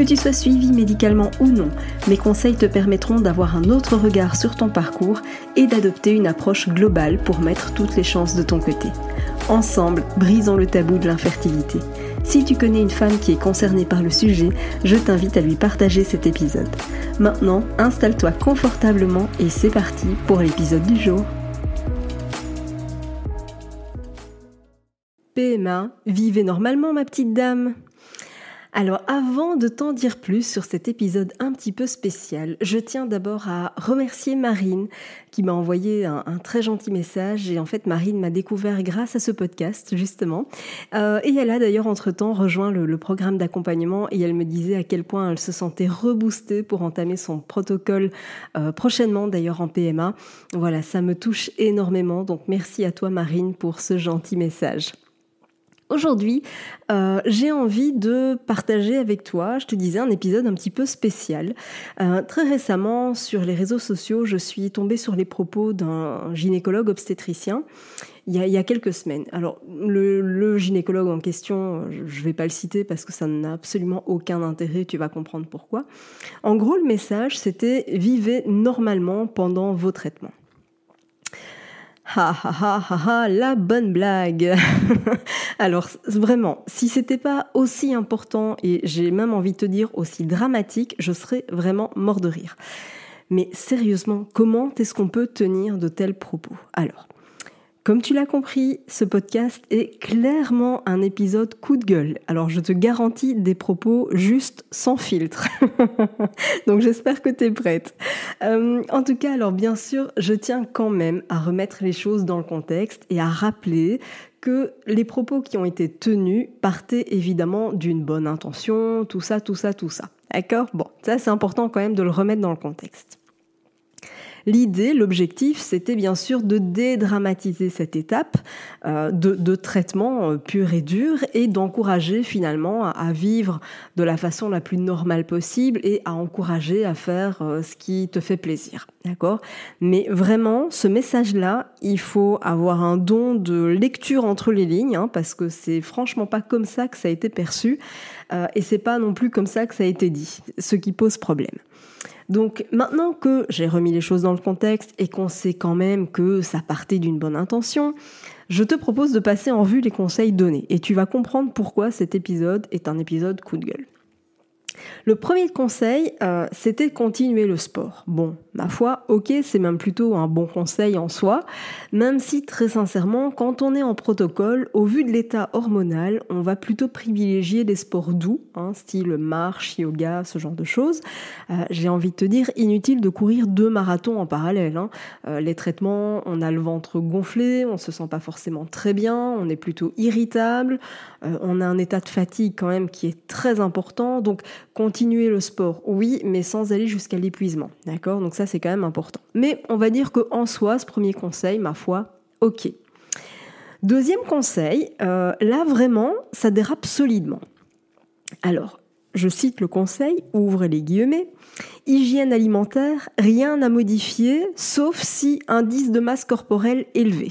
Que tu sois suivi médicalement ou non, mes conseils te permettront d'avoir un autre regard sur ton parcours et d'adopter une approche globale pour mettre toutes les chances de ton côté. Ensemble, brisons le tabou de l'infertilité. Si tu connais une femme qui est concernée par le sujet, je t'invite à lui partager cet épisode. Maintenant, installe-toi confortablement et c'est parti pour l'épisode du jour. PMA, vivez normalement ma petite dame alors avant de t'en dire plus sur cet épisode un petit peu spécial, je tiens d'abord à remercier Marine qui m'a envoyé un, très gentil message et en fait Marine m'a découvert grâce à ce podcast justement euh, et elle a d'ailleurs entre-temps rejoint le, programme d'accompagnement et elle me disait à quel point elle se sentait reboostée pour entamer son protocole euh, prochainement d'ailleurs en PMA. Voilà, ça me touche énormément donc merci à toi Marine pour ce gentil message. Aujourd'hui, euh, j'ai envie de partager avec toi, je te disais, un épisode un petit peu spécial. Euh, très récemment, sur les réseaux sociaux, je suis tombée sur les propos d'un gynécologue obstétricien il y, a, quelques semaines. Alors, le, gynécologue en question, je ne vais pas le citer parce que ça n'a absolument aucun intérêt, tu vas comprendre pourquoi. En gros, le message, c'était vivez normalement pendant vos traitements. Ha ha ha ha la bonne blague. Alors vraiment, si c'était pas aussi important et j'ai même envie de te dire aussi dramatique, je serais vraiment mort de rire. Mais sérieusement, comment est-ce qu'on peut tenir de tels propos? Alors, comme tu l'as compris, ce podcast est clairement un épisode coup de gueule. Alors je te garantis des propos juste sans filtre. Donc j'espère que tu es prête. Euh, en tout cas, alors bien sûr, je tiens quand même à remettre les choses dans le contexte et à rappeler que les propos qui ont été tenus partaient évidemment d'une bonne intention, tout ça, tout ça, tout ça. D'accord? Bon, ça c'est important quand même de le remettre dans le contexte. L'idée, l'objectif, c'était bien sûr de dédramatiser cette étape euh, de, traitement euh, pur et dur et d'encourager finalement à, vivre de la façon la plus normale possible et à encourager à faire euh, ce qui te fait plaisir. D'accord? Mais vraiment, ce message-là, il faut avoir un don de lecture entre les lignes hein, parce que c'est franchement pas comme ça que ça a été perçu et c'est pas non plus comme ça que ça a été dit, ce qui pose problème. Donc maintenant que j'ai remis les choses dans le contexte et qu'on sait quand même que ça partait d'une bonne intention, je te propose de passer en vue les conseils donnés et tu vas comprendre pourquoi cet épisode est un épisode coup de gueule. Le premier conseil, euh, c'était de continuer le sport. Bon, ma foi, ok, c'est même plutôt un bon conseil en soi, même si très sincèrement, quand on est en protocole, au vu de l'état hormonal, on va plutôt privilégier des sports doux, hein, style marche, yoga, ce genre de choses. Euh, j'ai envie de te dire, inutile de courir deux marathons en parallèle. Hein. Euh, les traitements, on a le ventre gonflé, on se sent pas forcément très bien, on est plutôt irritable, on a un état de fatigue quand même qui est très important, Continuer le sport, oui, mais sans aller jusqu'à l'épuisement. D'accord? Donc ça, c'est quand même important. Mais on va dire qu'en soi, ce premier conseil, ma foi, ok. Deuxième conseil, euh, là vraiment, ça dérape solidement. Alors, je cite le conseil, ouvre les guillemets, hygiène alimentaire, rien à modifier, sauf si indice de masse corporelle élevé.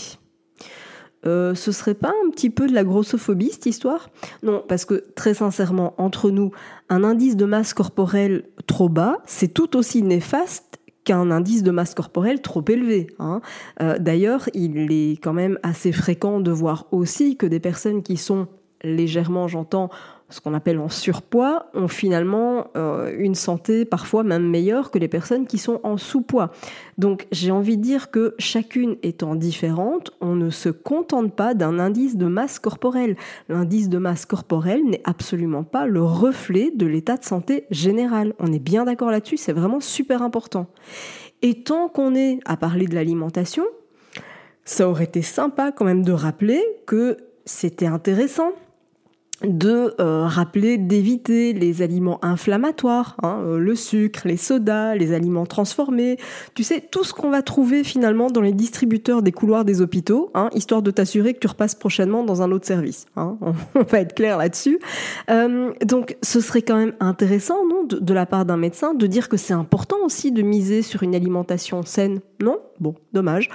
Euh, ce serait pas un petit peu de la grossophobie cette histoire? Non, parce que très sincèrement, entre nous, un indice de masse corporelle trop bas, c'est tout aussi néfaste qu'un indice de masse corporelle trop élevé. Hein. Euh, d'ailleurs, il est quand même assez fréquent de voir aussi que des personnes qui sont légèrement, j'entends, ce qu'on appelle en surpoids, ont finalement euh, une santé parfois même meilleure que les personnes qui sont en sous-poids. Donc j'ai envie de dire que chacune étant différente, on ne se contente pas d'un indice de masse corporelle. L'indice de masse corporelle n'est absolument pas le reflet de l'état de santé général. On est bien d'accord là-dessus, c'est vraiment super important. Et tant qu'on est à parler de l'alimentation, ça aurait été sympa quand même de rappeler que c'était intéressant de euh, rappeler d'éviter les aliments inflammatoires, hein, euh, le sucre, les sodas, les aliments transformés, tu sais, tout ce qu'on va trouver finalement dans les distributeurs des couloirs des hôpitaux, hein, histoire de t'assurer que tu repasses prochainement dans un autre service. Hein. on va être clair là-dessus. Euh, donc ce serait quand même intéressant, non, de, la part d'un médecin, de dire que c'est important aussi de miser sur une alimentation saine, non? Bon, dommage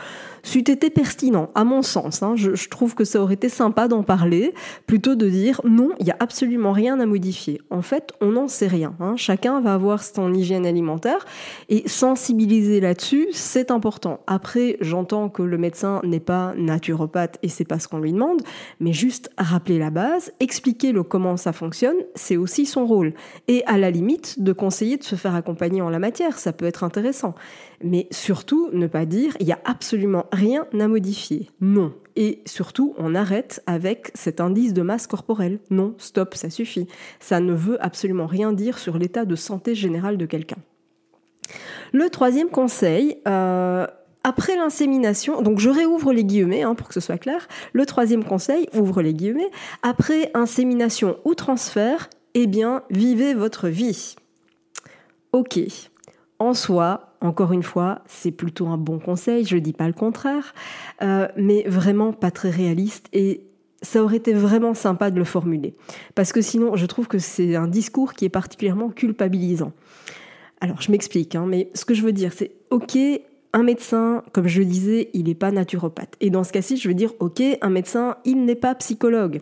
c'eût été pertinent, à mon sens. Je, trouve que ça aurait été sympa d'en parler, plutôt de dire non, il n'y a absolument rien à modifier. En fait, on n'en sait rien. Hein. Chacun va avoir son hygiène alimentaire et sensibiliser là-dessus, c'est important. Après, j'entends que le médecin n'est pas naturopathe et c'est pas ce qu'on lui demande, mais juste rappeler la base, expliquer le comment ça fonctionne, c'est aussi son rôle. Et à la limite, de conseiller de se faire accompagner en la matière, ça peut être intéressant. Mais surtout, ne pas dire il n'y a absolument rien à modifier. Non. Et surtout, on arrête avec cet indice de masse corporelle. Non, stop, ça suffit. Ça ne veut absolument rien dire sur l'état de santé général de quelqu'un. Le troisième conseil, euh, après l'insémination, donc je réouvre les guillemets hein, pour que ce soit clair. Le troisième conseil, ouvre les guillemets, après insémination ou transfert, eh bien, vivez votre vie. Ok. En soi, encore une fois, c'est plutôt un bon conseil, je ne dis pas le contraire, euh, mais vraiment pas très réaliste et ça aurait été vraiment sympa de le formuler. Parce que sinon, je trouve que c'est un discours qui est particulièrement culpabilisant. Alors, je m'explique, hein, mais ce que je veux dire, c'est OK, un médecin, comme je le disais, il n'est pas naturopathe. Et dans ce cas-ci, je veux dire, OK, un médecin, il n'est pas psychologue.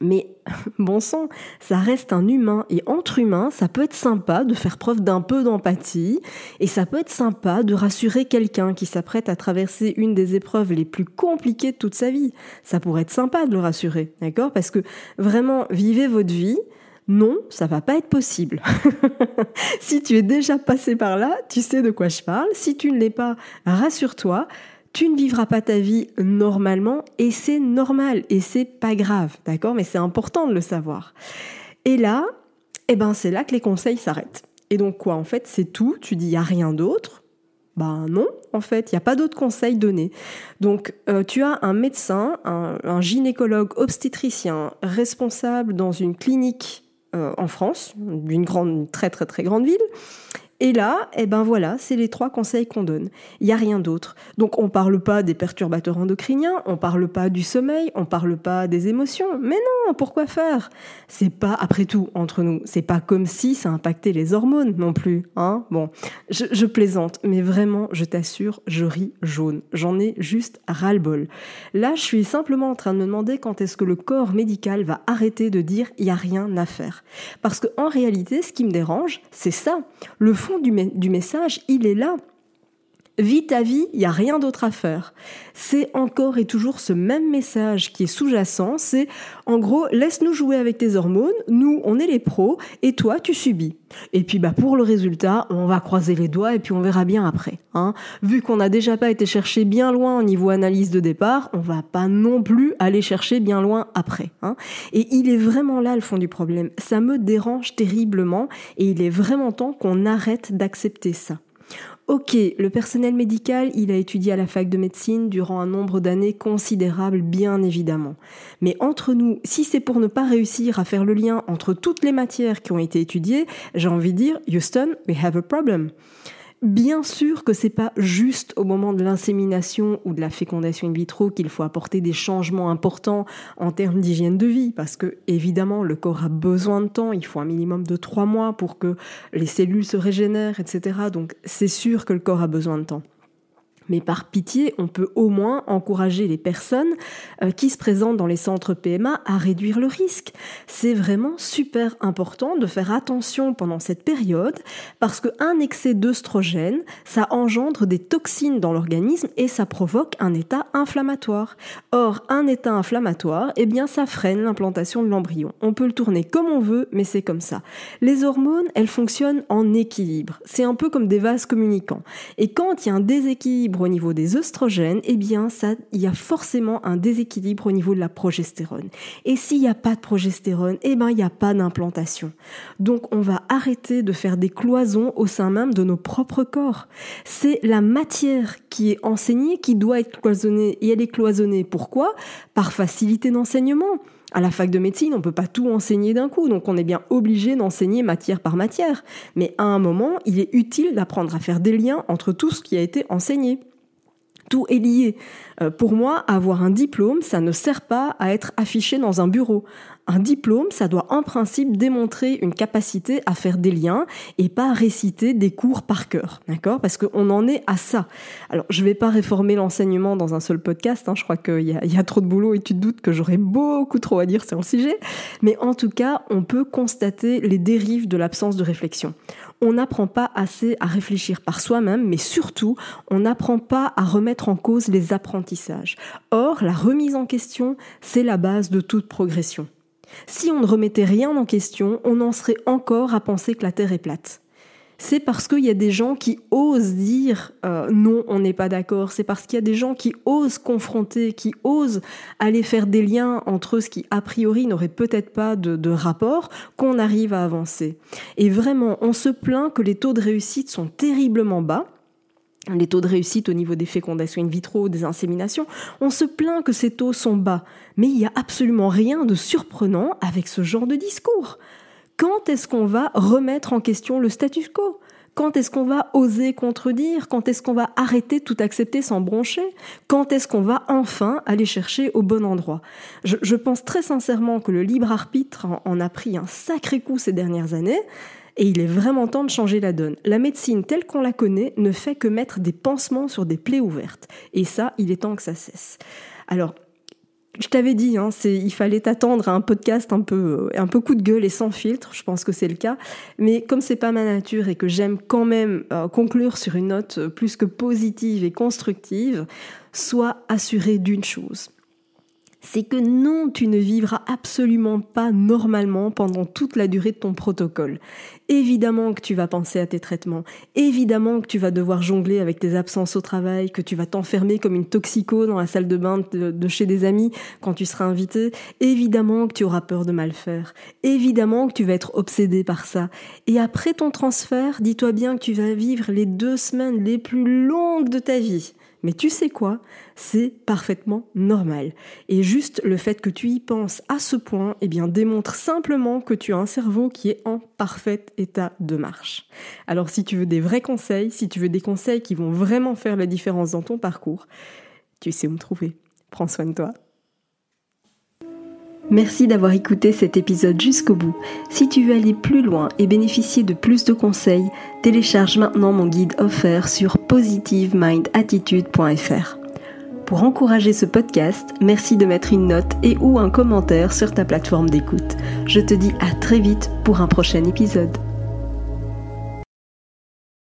Mais bon sang, ça reste un humain. Et entre humains, ça peut être sympa de faire preuve d'un peu d'empathie. Et ça peut être sympa de rassurer quelqu'un qui s'apprête à traverser une des épreuves les plus compliquées de toute sa vie. Ça pourrait être sympa de le rassurer, d'accord? Parce que vraiment, vivez votre vie. Non, ça va pas être possible. si tu es déjà passé par là, tu sais de quoi je parle. Si tu ne l'es pas, rassure-toi tu ne vivras pas ta vie normalement et c'est normal et c'est pas grave, d'accord? Mais c'est important de le savoir. Et là, eh ben c'est là que les conseils s'arrêtent. Et donc quoi En fait, c'est tout? Tu dis il y a rien d'autre? Ben non, en fait, il n'y a pas d'autres conseils donnés. Donc, euh, tu as un médecin, un, gynécologue obstétricien responsable dans une clinique euh, en France, d'une grande, très très très grande ville, et là, eh ben voilà, c'est les trois conseils qu'on donne. Il n'y a rien d'autre. Donc on parle pas des perturbateurs endocriniens, on parle pas du sommeil, on parle pas des émotions. Mais non, pourquoi faire? C'est pas, après tout, entre nous, c'est pas comme si ça impactait les hormones non plus. Hein bon, je, plaisante, mais vraiment, je t'assure, je ris jaune. J'en ai juste ras-le-bol. Là, je suis simplement en train de me demander quand est-ce que le corps médical va arrêter de dire il y a rien à faire. Parce que en réalité, ce qui me dérange, c'est ça. Le du, message, il est là. Vis ta vie, il n'y a rien d'autre à faire. C'est encore et toujours ce même message qui est sous-jacent, c'est en gros, laisse-nous jouer avec tes hormones, nous on est les pros, et toi tu subis. Et puis bah pour le résultat, on va croiser les doigts et puis on verra bien après. Hein. Vu qu'on n'a déjà pas été chercher bien loin au niveau analyse de départ, on va pas non plus aller chercher bien loin après. Hein. Et il est vraiment là le fond du problème. Ça me dérange terriblement et il est vraiment temps qu'on arrête d'accepter ça. Ok, le personnel médical, il a étudié à la fac de médecine durant un nombre d'années considérable, bien évidemment. Mais entre nous, si c'est pour ne pas réussir à faire le lien entre toutes les matières qui ont été étudiées, j'ai envie de dire, Houston, we have a problem. Bien sûr que c'est pas juste au moment de l'insémination ou de la fécondation in vitro qu'il faut apporter des changements importants en termes d'hygiène de vie, parce que évidemment le corps a besoin de temps, il faut un minimum de trois mois pour que les cellules se régénèrent, etc. Donc c'est sûr que le corps a besoin de temps mais par pitié, on peut au moins encourager les personnes euh, qui se présentent dans les centres PMA à réduire le risque. C'est vraiment super important de faire attention pendant cette période parce qu'un excès d'œstrogène, ça engendre des toxines dans l'organisme et ça provoque un état inflammatoire. Or, un état inflammatoire, eh bien, ça freine l'implantation de l'embryon. On peut le tourner comme on veut, mais c'est comme ça. Les hormones, elles fonctionnent en équilibre. C'est un peu comme des vases communicants. Et quand il y a un déséquilibre au niveau des oestrogènes, eh bien, ça, il y a forcément un déséquilibre au niveau de la progestérone. Et s'il n'y a pas de progestérone, eh ben, il n'y a pas d'implantation. Donc, on va arrêter de faire des cloisons au sein même de nos propres corps. C'est la matière qui est enseignée qui doit être cloisonnée. Et elle est cloisonnée. Pourquoi? Par facilité d'enseignement À la fac de médecine, on ne peut pas tout enseigner d'un coup, donc on est bien obligé d'enseigner matière par matière. Mais à un moment, il est utile d'apprendre à faire des liens entre tout ce qui a été enseigné. Tout est lié. Euh, pour moi, avoir un diplôme, ça ne sert pas à être affiché dans un bureau. Un diplôme, ça doit en principe démontrer une capacité à faire des liens et pas réciter des cours par cœur, d'accord? Parce qu'on en est à ça. Alors, je vais pas réformer l'enseignement dans un seul podcast. Hein, je crois qu'il y, y, a trop de boulot et tu te doutes que j'aurai beaucoup trop à dire sur le sujet. Mais en tout cas, on peut constater les dérives de l'absence de réflexion on n'apprend pas assez à réfléchir par soi-même, mais surtout, on n'apprend pas à remettre en cause les apprentissages. Or, la remise en question, c'est la base de toute progression. Si on ne remettait rien en question, on en serait encore à penser que la Terre est plate c'est parce qu'il y a des gens qui osent dire euh, non, on n'est pas d'accord. C'est parce qu'il y a des gens qui osent confronter, qui osent aller faire des liens entre ce qui a priori n'aurait peut-être pas de, de rapport, qu'on arrive à avancer. Et vraiment, on se plaint que les taux de réussite sont terriblement bas les taux de réussite au niveau des fécondations in vitro, des inséminations, on se plaint que ces taux sont bas. Mais il n'y a absolument rien de surprenant avec ce genre de discours. Quand est-ce qu'on va remettre en question le status quo? Quand est-ce qu'on va oser contredire? Quand est-ce qu'on va arrêter tout accepter sans broncher? Quand est-ce qu'on va enfin aller chercher au bon endroit? Je, pense très sincèrement que le libre arbitre en, a pris un sacré coup ces dernières années. Et il est vraiment temps de changer la donne. La médecine telle qu'on la connaît ne fait que mettre des pansements sur des plaies ouvertes. Et ça, il est temps que ça cesse. Alors, je t'avais dit, hein, il fallait t'attendre à un podcast un peu, un peu coup de gueule et sans filtre. Je pense que c'est le cas. Mais comme c'est pas ma nature et que j'aime quand même euh, conclure sur une note plus que positive et constructive, sois assuré d'une chose c'est que non, tu ne vivras absolument pas normalement pendant toute la durée de ton protocole. Évidemment que tu vas penser à tes traitements, évidemment que tu vas devoir jongler avec tes absences au travail, que tu vas t'enfermer comme une toxico dans la salle de bain de, chez des amis quand tu seras invité, évidemment que tu auras peur de mal faire, évidemment que tu vas être obsédé par ça. Et après ton transfert, dis-toi bien que tu vas vivre les deux semaines les plus longues de ta vie. Mais tu sais quoi? C'est parfaitement normal. Et juste le fait que tu y penses à ce point, eh bien, démontre simplement que tu as un cerveau qui est en parfait état de marche. Alors si tu veux des vrais conseils, si tu veux des conseils qui vont vraiment faire la différence dans ton parcours, tu sais où me trouver. Prends soin de toi. Merci d'avoir écouté cet épisode jusqu'au bout. Si tu veux aller plus loin et bénéficier de plus de conseils, télécharge maintenant mon guide offert sur positivemindattitude.fr. Pour encourager ce podcast, merci de mettre une note et ou un commentaire sur ta plateforme d'écoute. Je te dis à très vite pour un prochain épisode.